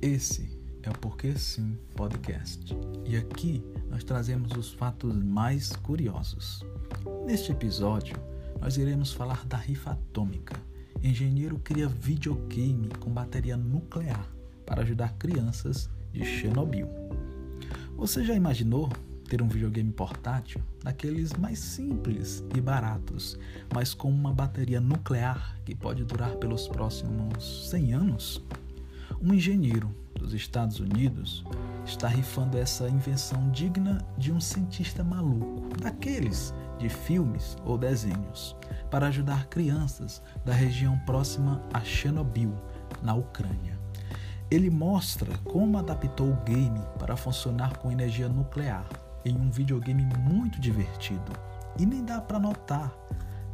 Esse é o Porque Sim Podcast e aqui nós trazemos os fatos mais curiosos. Neste episódio, nós iremos falar da rifa atômica. Engenheiro cria videogame com bateria nuclear para ajudar crianças de Chernobyl. Você já imaginou ter um videogame portátil, daqueles mais simples e baratos, mas com uma bateria nuclear que pode durar pelos próximos 100 anos? Um engenheiro dos Estados Unidos está rifando essa invenção digna de um cientista maluco, daqueles de filmes ou desenhos, para ajudar crianças da região próxima a Chernobyl, na Ucrânia. Ele mostra como adaptou o game para funcionar com energia nuclear em um videogame muito divertido. E nem dá para notar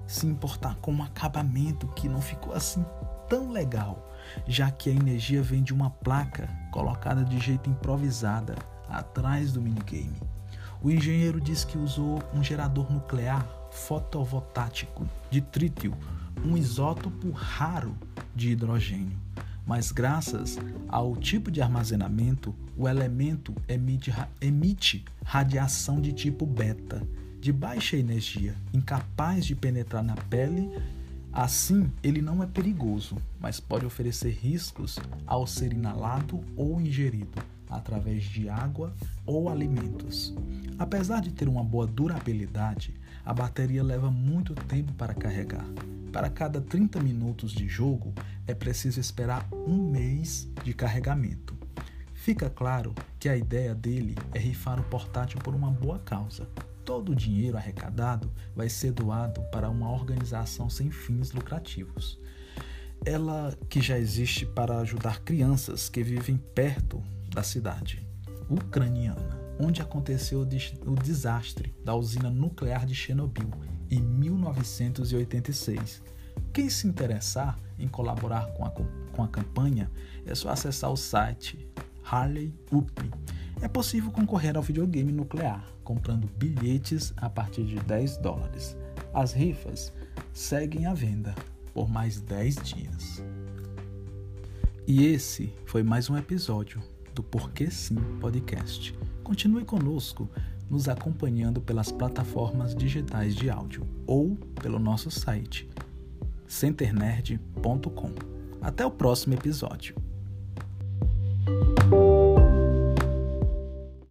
se importar com um acabamento que não ficou assim tão legal, já que a energia vem de uma placa colocada de jeito improvisada atrás do minigame. O engenheiro diz que usou um gerador nuclear fotovoltaico de trítio, um isótopo raro de hidrogênio mas graças ao tipo de armazenamento, o elemento emite, emite radiação de tipo beta, de baixa energia, incapaz de penetrar na pele. Assim, ele não é perigoso, mas pode oferecer riscos ao ser inalado ou ingerido através de água ou alimentos. Apesar de ter uma boa durabilidade, a bateria leva muito tempo para carregar. Para cada 30 minutos de jogo, é preciso esperar um mês de carregamento. Fica claro que a ideia dele é rifar o portátil por uma boa causa. Todo o dinheiro arrecadado vai ser doado para uma organização sem fins lucrativos. Ela que já existe para ajudar crianças que vivem perto da cidade ucraniana, onde aconteceu o desastre da usina nuclear de Chernobyl em 1986. Quem se interessar em colaborar com a, com a campanha, é só acessar o site Harley Up. É possível concorrer ao videogame nuclear comprando bilhetes a partir de 10 dólares. As rifas seguem à venda por mais 10 dias. E esse foi mais um episódio do Porque Sim Podcast. Continue conosco, nos acompanhando pelas plataformas digitais de áudio ou pelo nosso site centernerd.com. Até o próximo episódio.